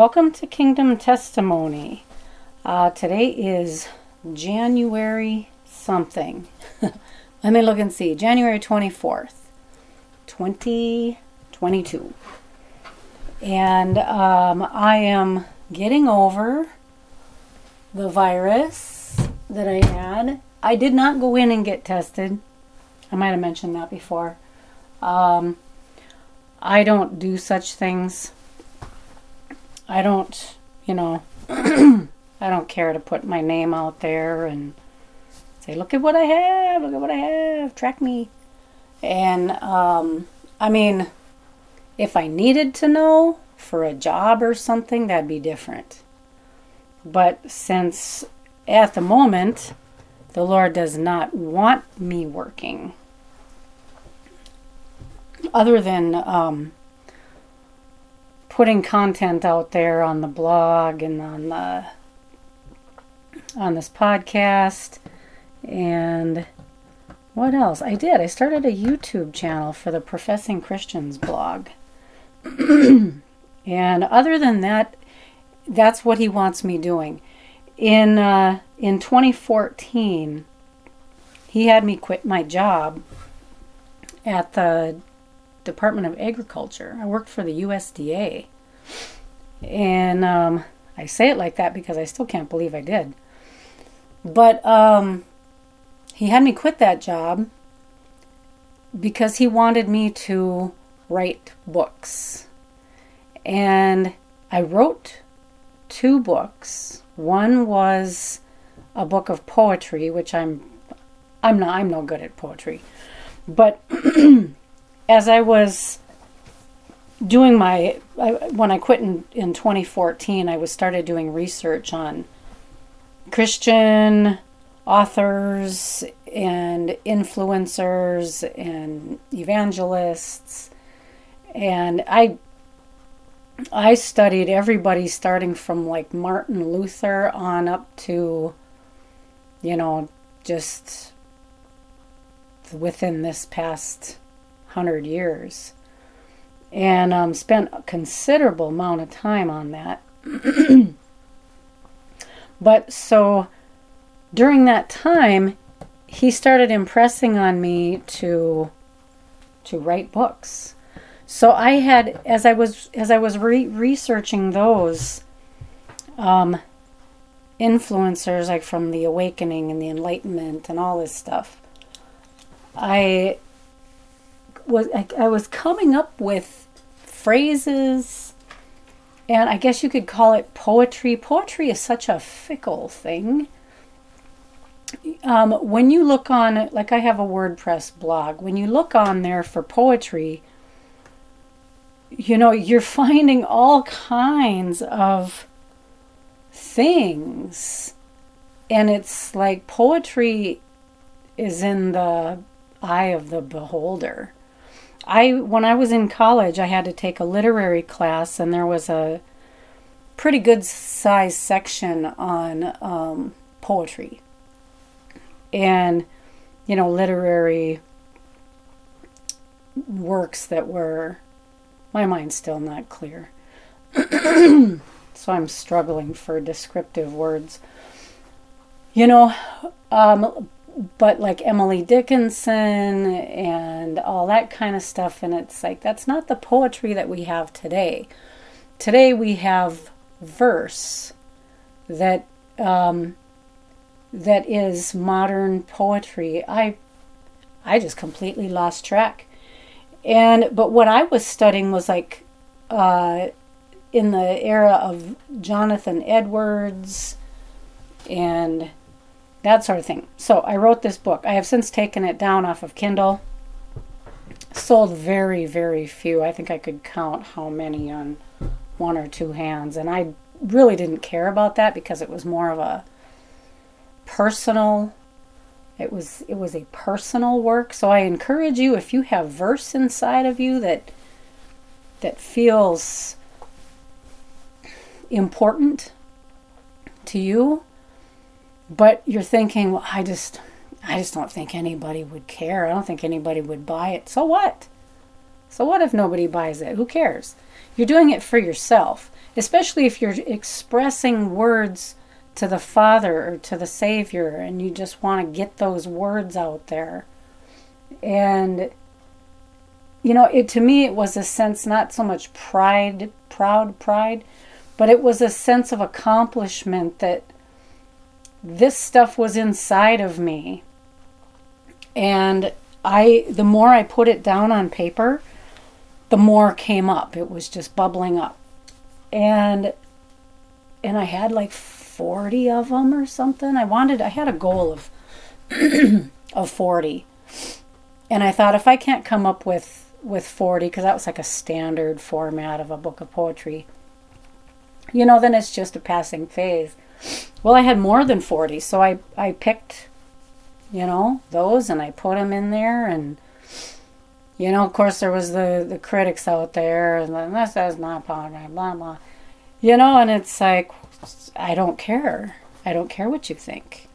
Welcome to Kingdom Testimony. Uh, today is January something. Let me look and see. January 24th, 2022. And um, I am getting over the virus that I had. I did not go in and get tested. I might have mentioned that before. Um, I don't do such things. I don't, you know, I don't care to put my name out there and say, look at what I have, look at what I have, track me. And, um, I mean, if I needed to know for a job or something, that'd be different. But since at the moment, the Lord does not want me working, other than um, putting content out there on the blog and on the on this podcast and what else? I did. I started a YouTube channel for the Professing Christians blog. and other than that, that's what he wants me doing. In uh, in 2014, he had me quit my job at the Department of Agriculture. I worked for the USDA. And um, I say it like that because I still can't believe I did. But um, he had me quit that job because he wanted me to write books. And I wrote two books. One was a book of poetry, which I'm I'm not I'm no good at poetry. But as I was doing my I, when I quit in, in 2014, I was started doing research on Christian authors and influencers and evangelists. And I I studied everybody starting from like Martin Luther on up to you know just within this past hundred years, and um, spent a considerable amount of time on that. but so during that time, he started impressing on me to to write books. So I had, as I was as I was re- researching those um, influencers, like from the Awakening and the Enlightenment and all this stuff, I was I, I was coming up with phrases and I guess you could call it poetry. Poetry is such a fickle thing. Um, when you look on, like I have a WordPress blog, when you look on there for poetry, you know, you're finding all kinds of things. And it's like poetry is in the eye of the beholder. I when I was in college, I had to take a literary class, and there was a pretty good size section on um, poetry. And you know literary works that were my mind's still not clear. So i'm struggling for descriptive words. You know um, but like Emily Dickinson and all that kind of stuff. And it's like, that's not the poetry that we have today. Today we have verse that um, that is modern poetry. I I just completely lost track. And but what I was studying was like uh, in the era of Jonathan Edwards and that sort of thing. So I wrote this book. I have since taken it down off of Kindle. Sold very, very few. I think I could count how many on one or two hands. And I really didn't care about that because it was more of a personal it was it was a personal work. So I encourage you if you have verse inside of you that that feels important to you, but you're thinking, well, I just, I just don't think anybody would care. I don't think anybody would buy it. So what? So what if nobody buys it? Who cares? You're doing it for yourself. especially if you're expressing words to the Father or to the Savior and you just want to get those words out there. And you know, it to me it was a sense not so much pride, proud pride, but it was a sense of accomplishment that this stuff was inside of me. And I the more I put it down on paper, the more came up. It was just bubbling up. And and I had like 40 of them or something. I wanted I had a goal of of 40. And I thought if I can't come up with with 40 because that was like a standard format of a book of poetry. You know, then it's just a passing phase. Well, I had more than 40, so I I picked you know, those and I put them in there and you know, of course there was the the critics out there and this is not poetry, blah blah. You know, and it's like I don't care. I don't care what you think.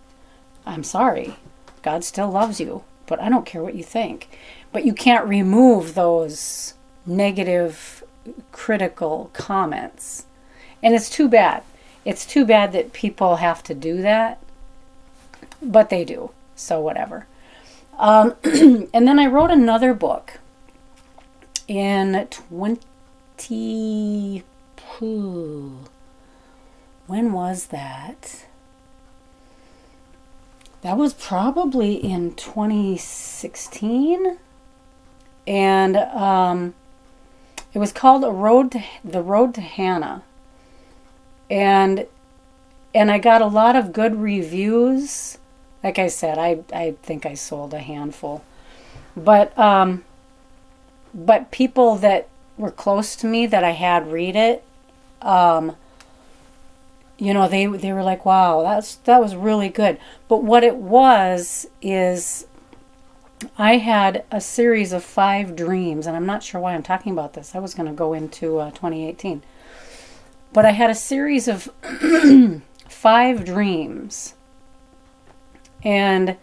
I'm sorry. God still loves you, but I don't care what you think. But you can't remove those negative, critical comments. And it's too bad. It's too bad that people have to do that, but they do. So, whatever. Um, and then I wrote another book in 20. When was that? That was probably in 2016 and um, it was called a road to the road to hannah and and i got a lot of good reviews like i said i i think i sold a handful but um but people that were close to me that i had read it um you know they they were like wow that's that was really good but what it was is I had a series of five dreams, and I'm not sure why I'm talking about this. I was going to go into uh, 2018. But I had a series of five dreams. And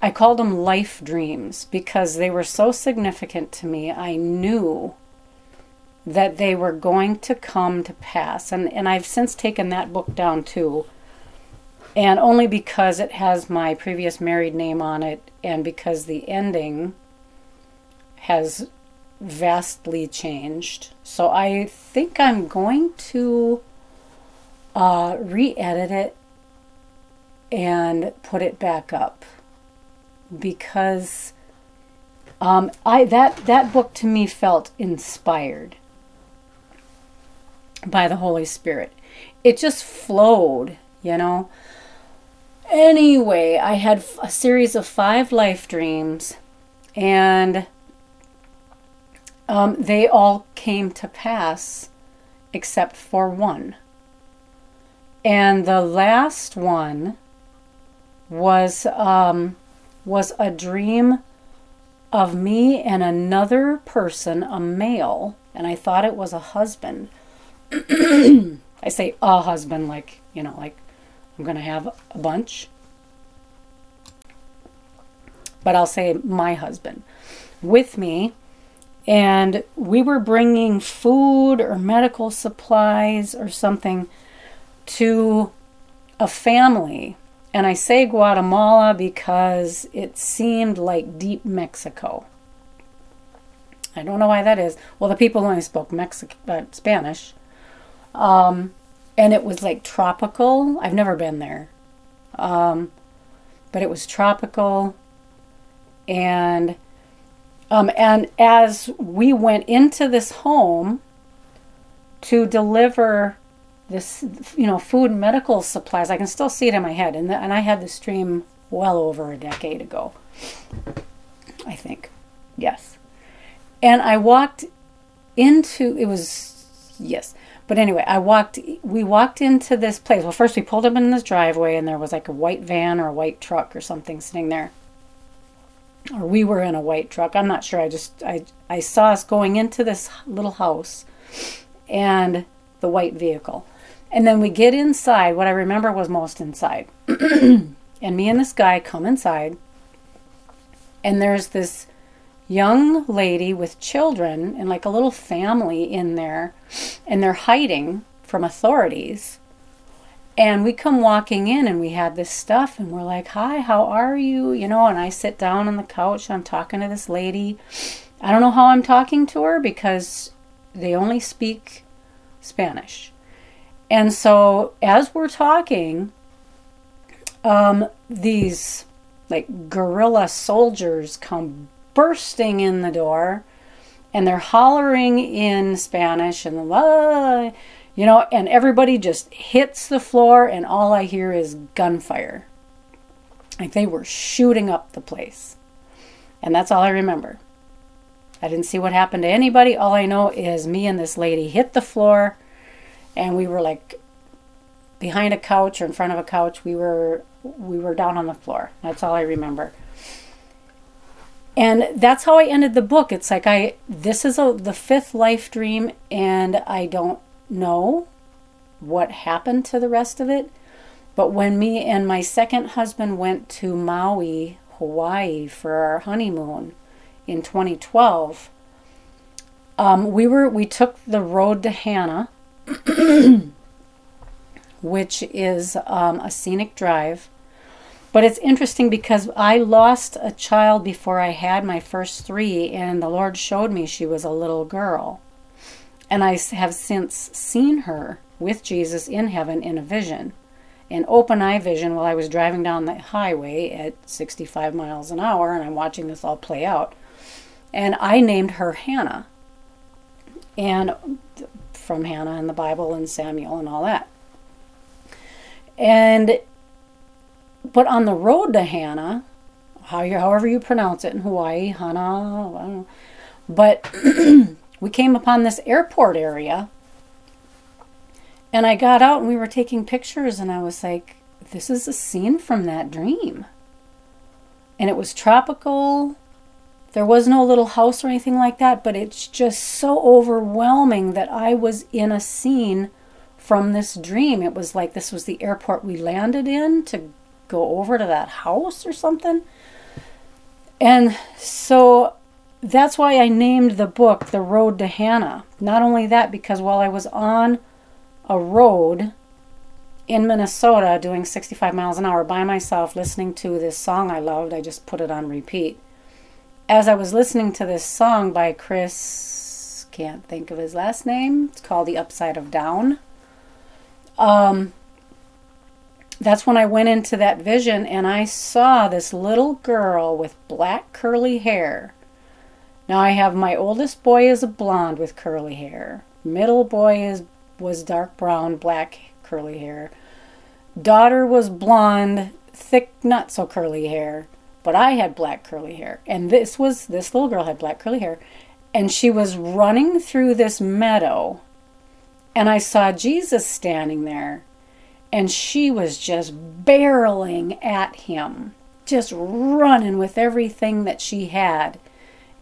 I called them life dreams because they were so significant to me. I knew that they were going to come to pass. And, and I've since taken that book down too and only because it has my previous married name on it and because the ending has vastly changed. So I think I'm going to uh, re edit it and put it back up because um, I that that book to me felt inspired by the Holy Spirit. It just flowed, you know. Anyway, I had a series of five life dreams, and um, they all came to pass except for one. And the last one was um, was a dream of me and another person, a male, and I thought it was a husband. I say a husband, like you know, like I'm to have a bunch. But I'll say my husband with me. And we were bringing food or medical supplies or something to a family. And I say Guatemala because it seemed like deep Mexico. I don't know why that is. Well, the people only spoke Mexican, uh, Spanish. Um, and it was like tropical. I've never been there, um, but it was tropical, and um, and as we went into this home to deliver this, you know, food and medical supplies, I can still see it in my head, and the, and I had this dream well over a decade ago, I think, yes, and I walked into it was yes but anyway, I walked, we walked into this place. Well, first we pulled up in this driveway and there was like a white van or a white truck or something sitting there. Or we were in a white truck. I'm not sure. I just, I, I saw us going into this little house and the white vehicle. And then we get inside. What I remember was most inside. and me and this guy come inside. And there's this young lady with children and like a little family in there and they're hiding from authorities. And we come walking in and we had this stuff and we're like, "Hi, how are you?" You know, and I sit down on the couch, I'm talking to this lady. I don't know how I'm talking to her because they only speak Spanish. And so as we're talking, um, these like guerrilla soldiers come bursting in the door and they're hollering in Spanish and la, you know, and everybody just hits the floor and all I hear is gunfire. Like they were shooting up the place. And that's all I remember. I didn't see what happened to anybody. All I know is me and this lady hit the floor and we were like behind a couch or in front of a couch. We were we were down on the floor. That's all I remember. And that's how I ended the book. It's like I this is a the fifth life dream and I don't know what happened to the rest of it. But when me and my second husband went to Maui, Hawaii for our honeymoon in 2012, um, we were we took the road to Hana, which is um, a scenic drive but it's interesting because I lost a child before I had my first three, and the Lord showed me she was a little girl. And I have since seen her with Jesus in heaven in a vision, an open eye vision while I was driving down the highway at 65 miles an hour, and I'm watching this all play out. And I named her Hannah, and from Hannah in the Bible and Samuel and all that. And but on the road to Hannah, how you, however you pronounce it in Hawaii, Hana, but we came upon this airport area. And I got out and we were taking pictures, and I was like, this is a scene from that dream. And it was tropical. There was no little house or anything like that, but it's just so overwhelming that I was in a scene from this dream. It was like this was the airport we landed in to go over to that house or something. And so that's why I named the book The Road to Hannah. Not only that, because while I was on a road in Minnesota doing 65 miles an hour by myself, listening to this song I loved, I just put it on repeat. As I was listening to this song by Chris, can't think of his last name, it's called The Upside of Down. Um, that's when I went into that vision and I saw this little girl with black curly hair. Now I have my oldest boy is a blonde with curly hair. Middle boy is was dark brown, black curly hair. Daughter was blonde, thick, not so curly hair, but I had black curly hair. And this was this little girl had black curly hair and she was running through this meadow and I saw Jesus standing there and she was just barreling at him, just running with everything that she had.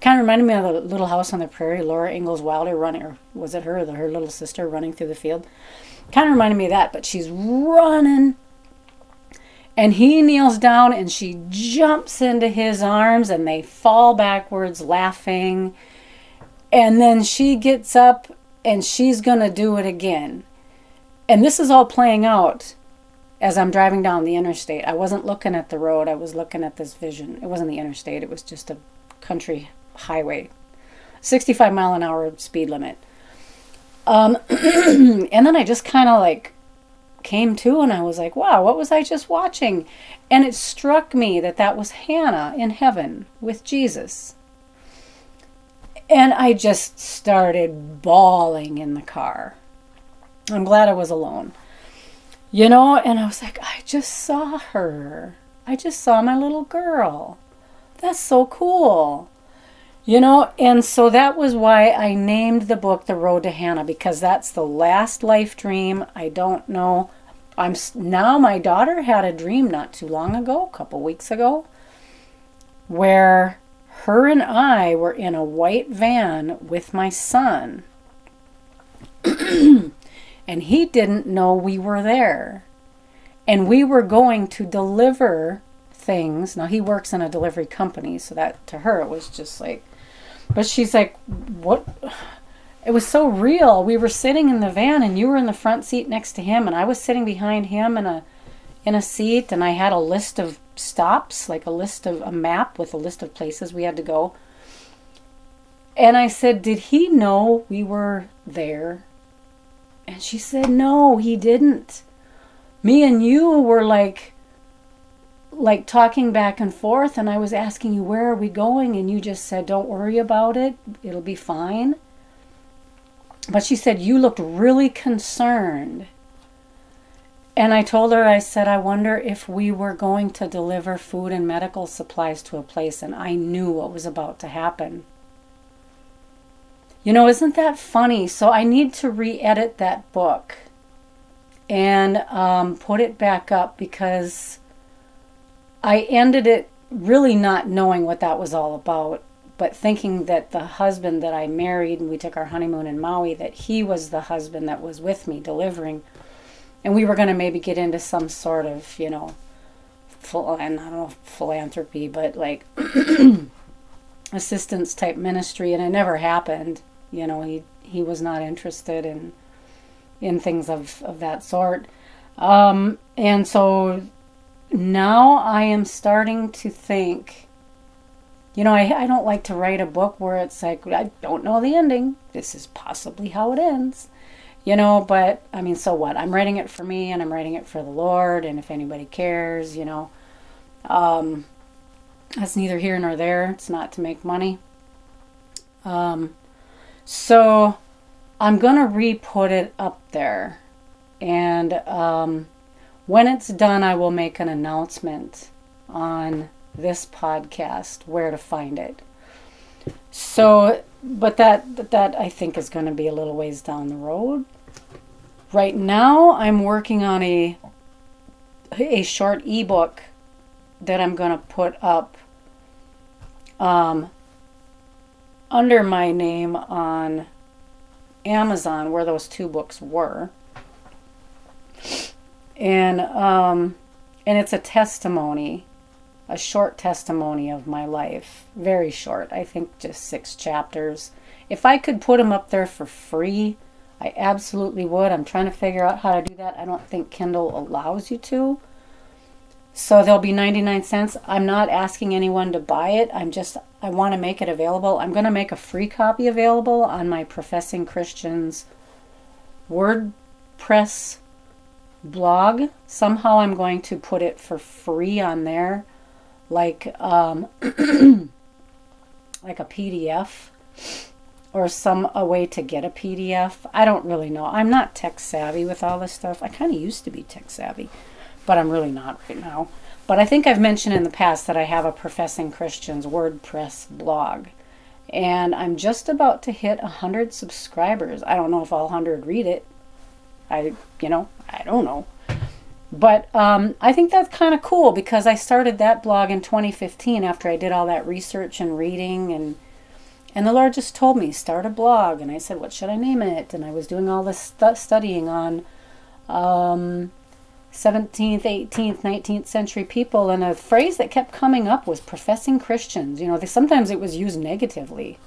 Kind of reminded me of the Little House on the Prairie, Laura Ingalls Wilder running, or was it her, her little sister running through the field? Kind of reminded me of that, but she's running. And he kneels down and she jumps into his arms and they fall backwards laughing. And then she gets up and she's going to do it again. And this is all playing out as I'm driving down the interstate. I wasn't looking at the road, I was looking at this vision. It wasn't the interstate, it was just a country highway. 65 mile an hour speed limit. Um, and then I just kind of like came to and I was like, wow, what was I just watching? And it struck me that that was Hannah in heaven with Jesus. And I just started bawling in the car. I'm glad I was alone. You know, and I was like, I just saw her. I just saw my little girl. That's so cool. You know, and so that was why I named the book The Road to Hannah because that's the last life dream. I don't know. I'm now my daughter had a dream not too long ago, a couple weeks ago, where her and I were in a white van with my son. and he didn't know we were there. And we were going to deliver things. Now he works in a delivery company, so that to her it was just like but she's like what it was so real. We were sitting in the van and you were in the front seat next to him and I was sitting behind him in a in a seat and I had a list of stops, like a list of a map with a list of places we had to go. And I said, "Did he know we were there?" And she said, "No, he didn't." Me and you were like like talking back and forth and I was asking you where are we going? And you just said don't worry about it. It'll be fine. But she said you looked really concerned. And I told her I said I wonder if we were going to deliver food and medical supplies to a place and I knew what was about to happen. You know isn't that funny? So I need to re-edit that book and um, put it back up because I ended it really not knowing what that was all about, but thinking that the husband that I married and we took our honeymoon in Maui, that he was the husband that was with me delivering. And we were going to maybe get into some sort of, you know, full, I don't know, philanthropy, but like assistance type ministry. And it never happened. You know, he, he was not interested in, in things of, of that sort. Um, and so now I am starting to think, you know, I, I don't like to write a book where it's like, I don't know the ending. This is possibly how it ends. You know, but I mean, so what? I'm writing it for me and I'm writing it for the Lord. And if anybody cares, you know, um, that's neither here nor there. It's not to make money. Um, so I'm going to re put it up there. And, um, when it's done, I will make an announcement on this podcast where to find it. So, but that that I think is going to be a little ways down the road. Right now, I'm working on a a short ebook that I'm going to put up um, under my name on Amazon, where those two books were and um, and it's a testimony, a short testimony of my life, very short. I think just six chapters. If I could put them up there for free, I absolutely would. I'm trying to figure out how to do that. I don't think Kindle allows you to. So they'll be 99 cents. I'm not asking anyone to buy it. I'm just I want to make it available. I'm going to make a free copy available on my Professing Christians WordPress blog. Somehow I'm going to put it for free on there, like um, like a PDF or some a way to get a PDF. I don't really know. I'm not tech savvy with all this stuff. I kind of used to be tech savvy, but I'm really not right now. But I think I've mentioned in the past that I have a Professing Christians WordPress blog. And I'm just about to hit 100 subscribers. I don't know if all 100 read it. I, you know, I don't know. But um, I think that's kind of cool because I started that blog in 2015 after I did all that research and reading and and the Lord just told me start a blog and I said what should I name it and I was doing all this stu- studying on um, 17th, 18th, 19th century people and a phrase that kept coming up was professing Christians. You know, they, sometimes it was used negatively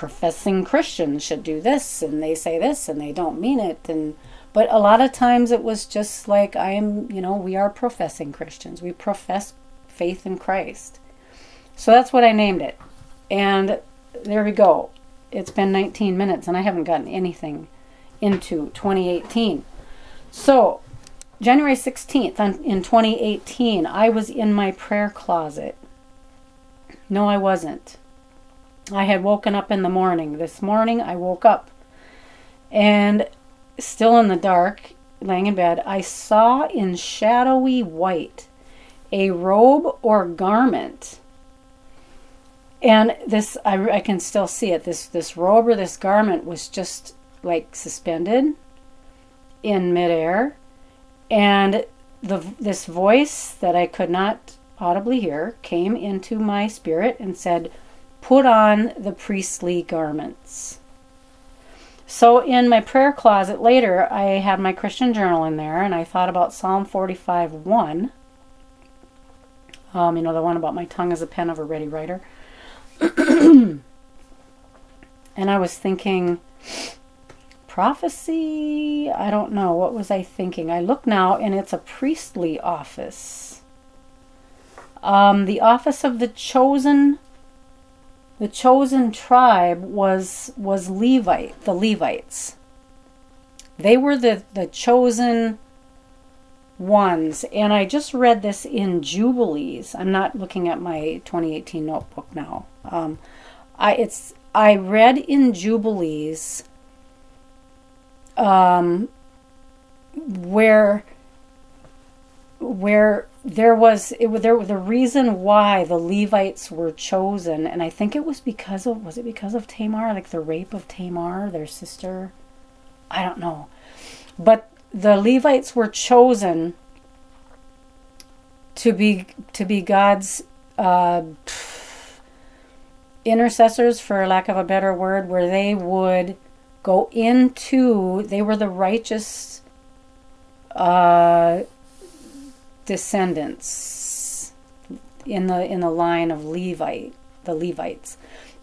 professing Christians should do this and they say this and they don't mean it and but a lot of times it was just like I am, you know, we are professing Christians. We profess faith in Christ. So that's what I named it. And there we go. It's been 19 minutes and I haven't gotten anything into 2018. So, January 16th in 2018, I was in my prayer closet. No, I wasn't. I had woken up in the morning. This morning I woke up and still in the dark, laying in bed, I saw in shadowy white a robe or garment. And this, I, I can still see it. This, this robe or this garment was just like suspended in midair. And the, this voice that I could not audibly hear came into my spirit and said, put on the priestly garments. So, in my prayer closet later, I had my Christian journal in there and I thought about Psalm 45 1. Um, you know, the one about my tongue is a pen of a ready writer. and I was thinking, prophecy? I don't know. What was I thinking? I look now and it's a priestly office. Um, the office of the chosen the chosen tribe was was Levite, the Levites. They were the, the chosen ones. And I just read this in Jubilees. I'm not looking at my 2018 notebook now. Um, I it's I read in Jubilees um, where where there was it was there the reason why the Levites were chosen, and I think it was because of was it because of Tamar, like the rape of Tamar, their sister. I don't know, but the Levites were chosen to be to be God's uh, intercessors, for lack of a better word, where they would go into. They were the righteous uh, descendants in the in the line of Levite, the Levites.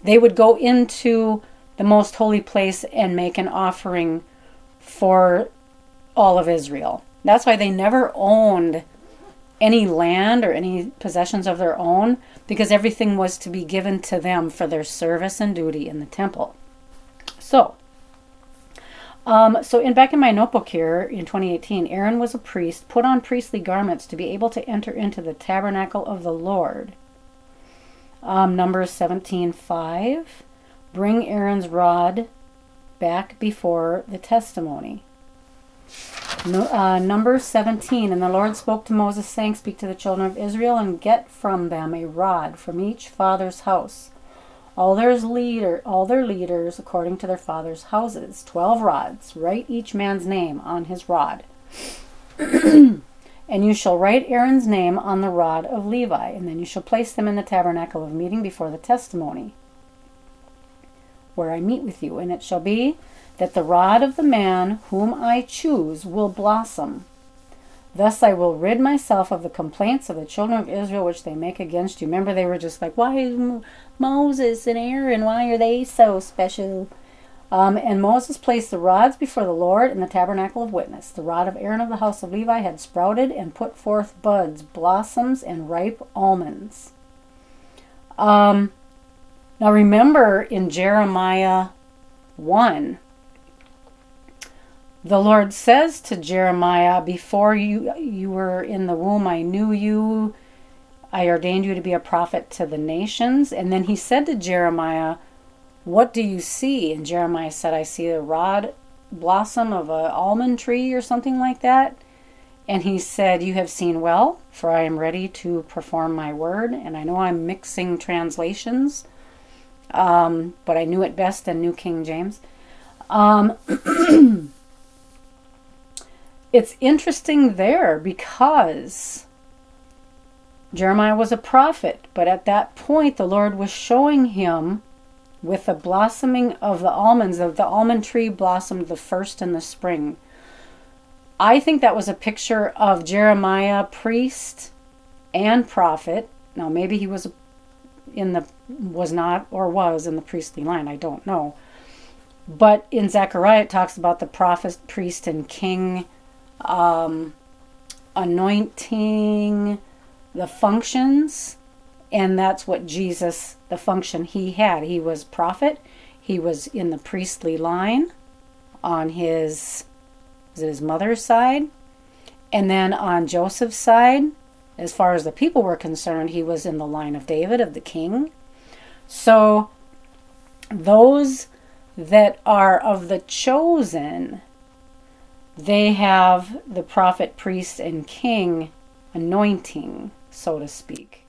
They would go into the most holy place and make an offering for all of Israel. That's why they never owned any land or any possessions of their own because everything was to be given to them for their service and duty in the temple. So, um, so in back in my notebook here in 2018, Aaron was a priest, put on priestly garments to be able to enter into the tabernacle of the Lord. Um, Numbers 17:5, bring Aaron's rod back before the testimony. No, uh, number 17. And the Lord spoke to Moses, saying, Speak to the children of Israel and get from them a rod from each father's house. All their leader, all their leaders according to their father's houses. Twelve rods. Write each man's name on his rod. and you shall write Aaron's name on the rod of Levi, and then you shall place them in the tabernacle of meeting before the testimony, where I meet with you. And it shall be that the rod of the man whom I choose will blossom. Thus I will rid myself of the complaints of the children of Israel which they make against you. Remember, they were just like, why is Moses and Aaron, why are they so special? Um, and Moses placed the rods before the Lord in the tabernacle of witness. The rod of Aaron of the house of Levi had sprouted and put forth buds, blossoms, and ripe almonds. Um, now remember in Jeremiah 1, the Lord says to Jeremiah, Before you, you were in the womb, I knew you. I ordained you to be a prophet to the nations. And then he said to Jeremiah, What do you see? And Jeremiah said, I see a rod blossom of an almond tree or something like that. And he said, You have seen well, for I am ready to perform my word. And I know I'm mixing translations, um, but I knew it best in New King James. Um, it's interesting there because Jeremiah was a prophet, but at that point the Lord was showing him with the blossoming of the almonds, of the almond tree blossomed the first in the spring. I think that was a picture of Jeremiah, priest and prophet. Now maybe he was in the was not or was in the priestly line, I don't know. But in Zechariah it talks about the prophet, priest and king um, anointing, the functions, and that's what Jesus, the function he had. He was prophet. He was in the priestly line on his, his mother's side, and then on Joseph's side, as far as the people were concerned, he was in the line of David, of the king. So those that are of the chosen they have the prophet, priest, and king anointing, so to speak.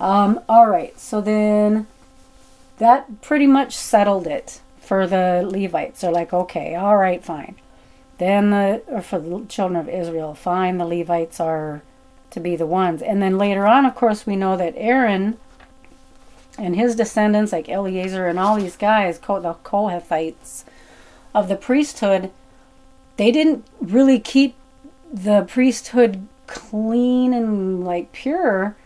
Um, all right, so then that pretty much settled it for the Levites. They're like, okay, all right, fine. Then the or for the children of Israel, fine, the Levites are to be the ones. And then later on, of course, we know that Aaron and his descendants, like Eleazar and all these guys, the Kohathites of the priesthood, they didn't really keep the priesthood clean and like pure.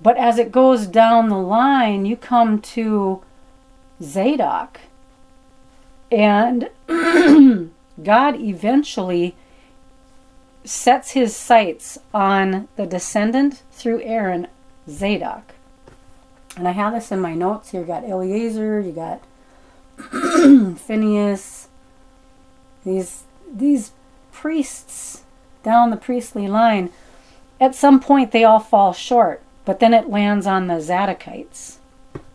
But as it goes down the line, you come to Zadok. And God eventually sets his sights on the descendant through Aaron, Zadok. And I have this in my notes here. You got Eleazar, you got Phineas, these these priests down the priestly line. At some point, they all fall short, but then it lands on the Zadokites,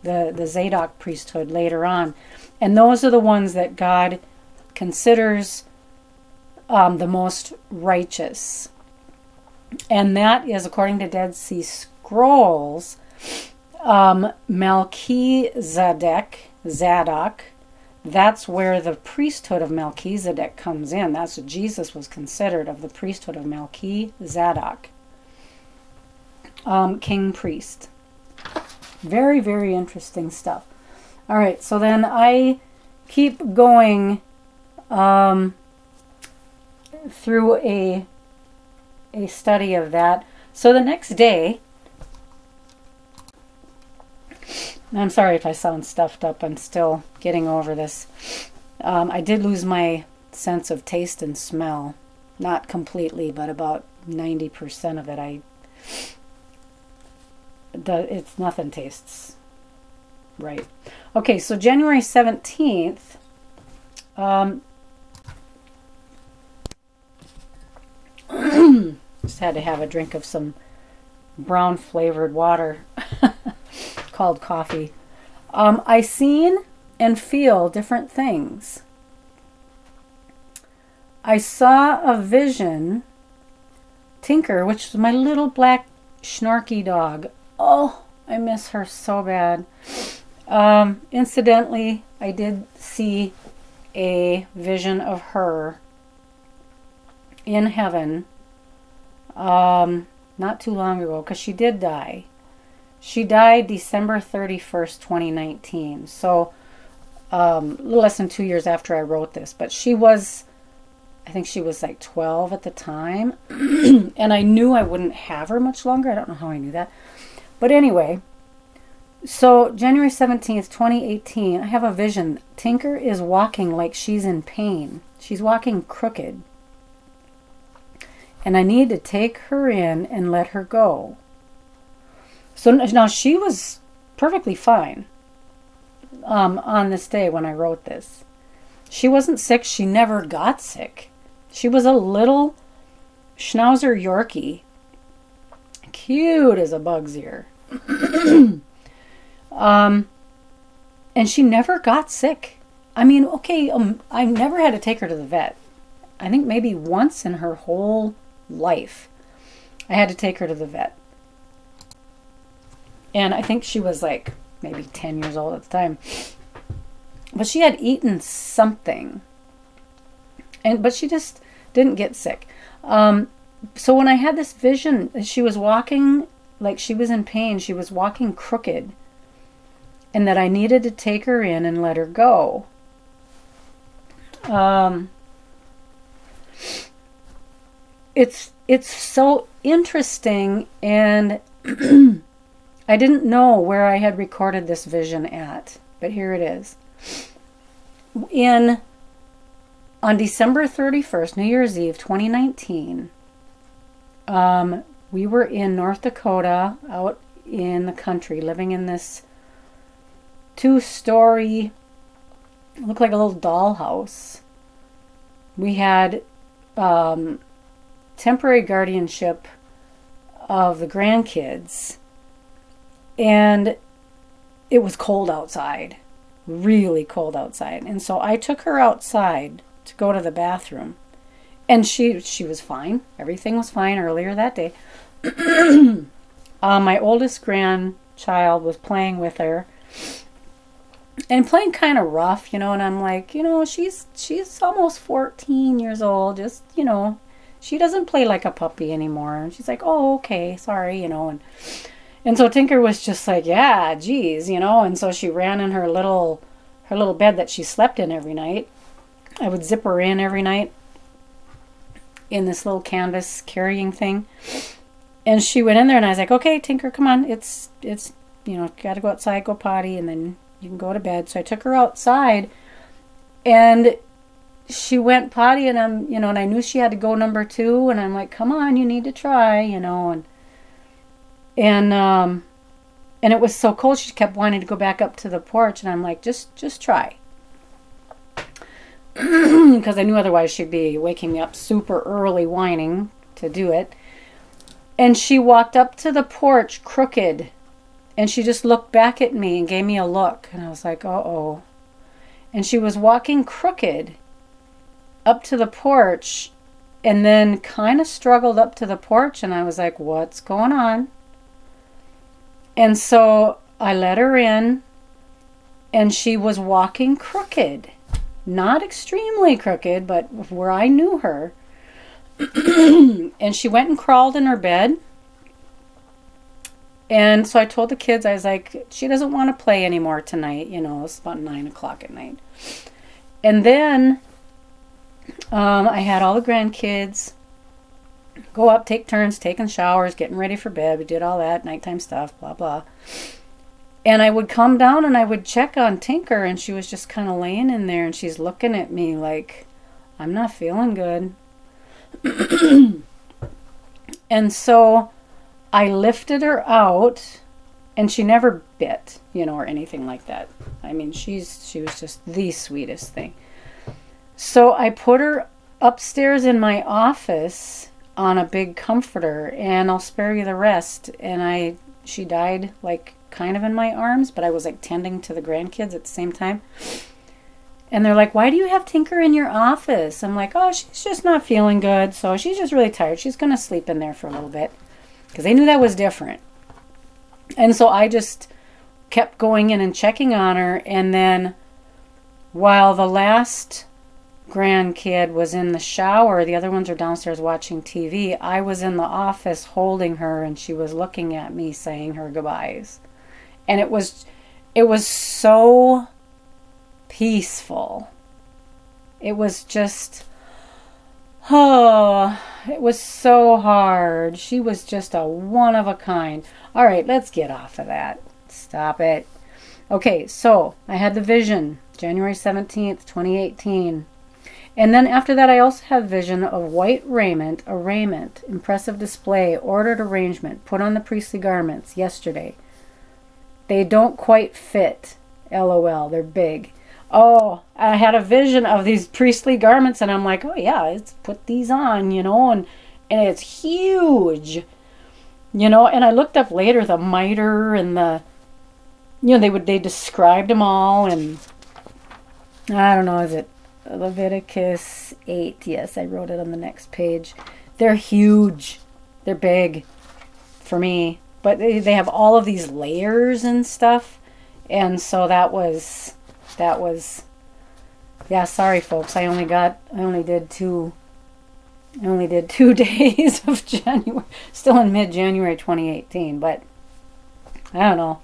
the the Zadok priesthood later on, and those are the ones that God considers um, the most righteous. And that is, according to Dead Sea Scrolls, um, Melchizedek, Zadok, that's where the priesthood of Melchizedek comes in. That's what Jesus was considered of the priesthood of Melchizedek, um, king priest. Very, very interesting stuff. All right, so then I keep going um, through a a study of that. So the next day, I'm sorry if I sound stuffed up. I'm still getting over this. Um, I did lose my sense of taste and smell. Not completely, but about 90% of it. I the it's nothing tastes right. Okay, so January 17th, um, just had to have a drink of some brown flavored water called coffee. Um, I seen and feel different things. I saw a vision, Tinker, which is my little black snarky dog. Oh, I miss her so bad. Um, incidentally, I did see a vision of her in heaven um, not too long ago because she did die. She died December 31st, 2019. So um, less than two years after I wrote this. But she was, I think she was like 12 at the time. and I knew I wouldn't have her much longer. I don't know how I knew that. But anyway, so January 17th, 2018, I have a vision. Tinker is walking like she's in pain. She's walking crooked. And I need to take her in and let her go. So now she was perfectly fine um, on this day when I wrote this. She wasn't sick. She never got sick. She was a little Schnauzer Yorkie. Cute as a bug's ear. Um, and she never got sick. I mean, okay, um, I never had to take her to the vet. I think maybe once in her whole life, I had to take her to the vet. And I think she was like maybe 10 years old at the time. But she had eaten something. And but she just didn't get sick. Um, so when I had this vision, she was walking like she was in pain. She was walking crooked and that I needed to take her in and let her go. Um, it's it's so interesting and I didn't know where I had recorded this vision at, but here it is. In on December 31st, New Year's Eve 2019, um, we were in North Dakota out in the country living in this two story, looked like a little dollhouse. We had um, temporary guardianship of the grandkids, and it was cold outside, really cold outside. And so I took her outside to go to the bathroom, and she she was fine. Everything was fine earlier that day. uh, my oldest grandchild was playing with her and playing kind of rough, you know, and I'm like, you know, she's she's almost 14 years old, just, you know, she doesn't play like a puppy anymore. And she's like, "Oh, okay, sorry," you know, and and so Tinker was just like, "Yeah, geez," you know, and so she ran in her little her little bed that she slept in every night. I would zip her in every night in this little canvas carrying thing. And she went in there and I was like, "Okay, Tinker, come on. It's it's, you know, got to go outside, go potty and then you can go to bed. So I took her outside And she went potty and I'm, you know, and I knew she had to go number two and I'm like, come on, you need to try, you know, and, and, um, and it was so cold she kept wanting to go back up to the porch and I'm like, just, just try. Because I knew otherwise she'd be waking me up super early whining to do it. And she walked up to the porch crooked and she just looked back at me and gave me a look. And I was like, uh oh. And she was walking crooked up to the porch and then kind of struggled up to the porch. And I was like, what's going on? And so I let her in and she was walking crooked. Not extremely crooked, but where I knew her. and she went and crawled in her bed and so I told the kids, I was like, she doesn't want to play anymore tonight. You know, it's about nine o'clock at night. And then um, I had all the grandkids go up, take turns, taking showers, getting ready for bed. We did all that nighttime stuff, blah, blah. And I would come down and I would check on Tinker, and she was just kind of laying in there and she's looking at me like, I'm not feeling good. and so I lifted her out and she never bit, you know, or anything like that. I mean, she's she was just the sweetest thing. So I put her upstairs in my office on a big comforter and I'll spare you the rest and I she died like kind of in my arms, but I was like tending to the grandkids at the same time. And they're like, "Why do you have Tinker in your office?" I'm like, "Oh, she's just not feeling good, so she's just really tired. She's going to sleep in there for a little bit." because they knew that was different. And so I just kept going in and checking on her. And then while the last grandkid was in the shower, the other ones are downstairs watching TV, I was in the office holding her and she was looking at me saying her goodbyes. And it was it was so peaceful. It was just Oh, it was so hard. She was just a one of a kind. All right, let's get off of that. Stop it. Okay, so I had the vision January 17th, 2018. And then after that, I also have vision of white raiment, a raiment, impressive display, ordered arrangement, put on the priestly garments yesterday. They don't quite fit. LOL, they're big oh, I had a vision of these priestly garments, and I'm like, oh yeah, let's put these on, you know, and and it's huge, you know. And I looked up later the mitre and the, you know, they would they described them all, and I don't know, is it Leviticus eight? Yes, I wrote it on the next page. They're huge, they're big, for me, but they they have all of these layers and stuff, and so that was that was yeah sorry folks i only got i only did two i only did two days of january still in mid-january 2018 but i don't know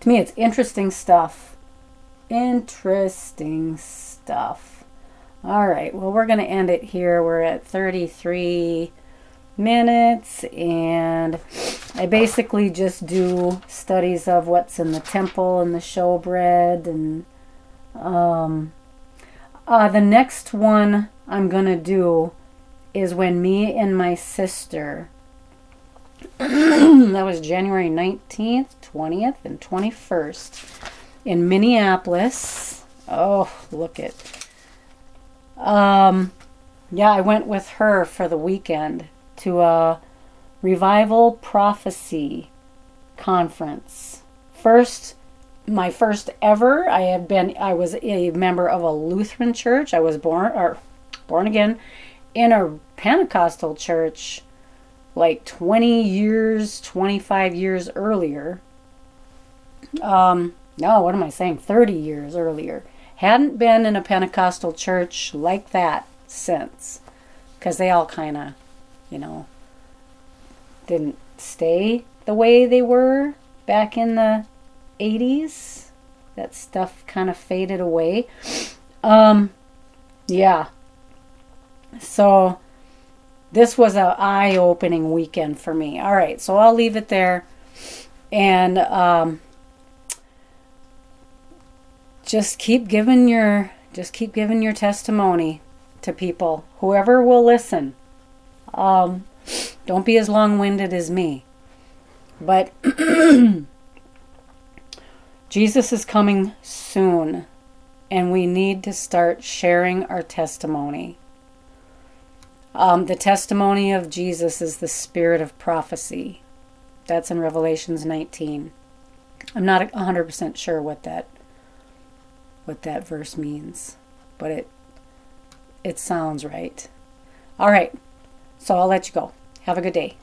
to me it's interesting stuff interesting stuff all right well we're going to end it here we're at 33 minutes and I basically just do studies of what's in the temple and the showbread and um, uh, the next one I'm gonna do is when me and my sister that was January 19th, 20th, and 21st in Minneapolis. Oh, look it. Um, yeah, I went with her for the weekend to a revival prophecy conference. First, my first ever. I have been. I was a member of a Lutheran church. I was born or born again in a Pentecostal church like 20 years, 25 years earlier. Um, no, what am I saying? 30 years earlier. Hadn't been in a Pentecostal church like that since. Because they all kind of you know, didn't stay the way they were back in the 80s. That stuff kind of faded away. Um, yeah. So this was a eye-opening weekend for me. All right, so I'll leave it there, and um, just keep giving your Just keep giving your testimony to people, whoever will listen. Um, don't be as long winded as me. But Jesus is coming soon, and we need to start sharing our testimony. Um, the testimony of Jesus is the spirit of prophecy. That's in Revelations 19. I'm not 100% sure what that what that verse means, but it it sounds right. All right. So I'll let you go. Have a good day.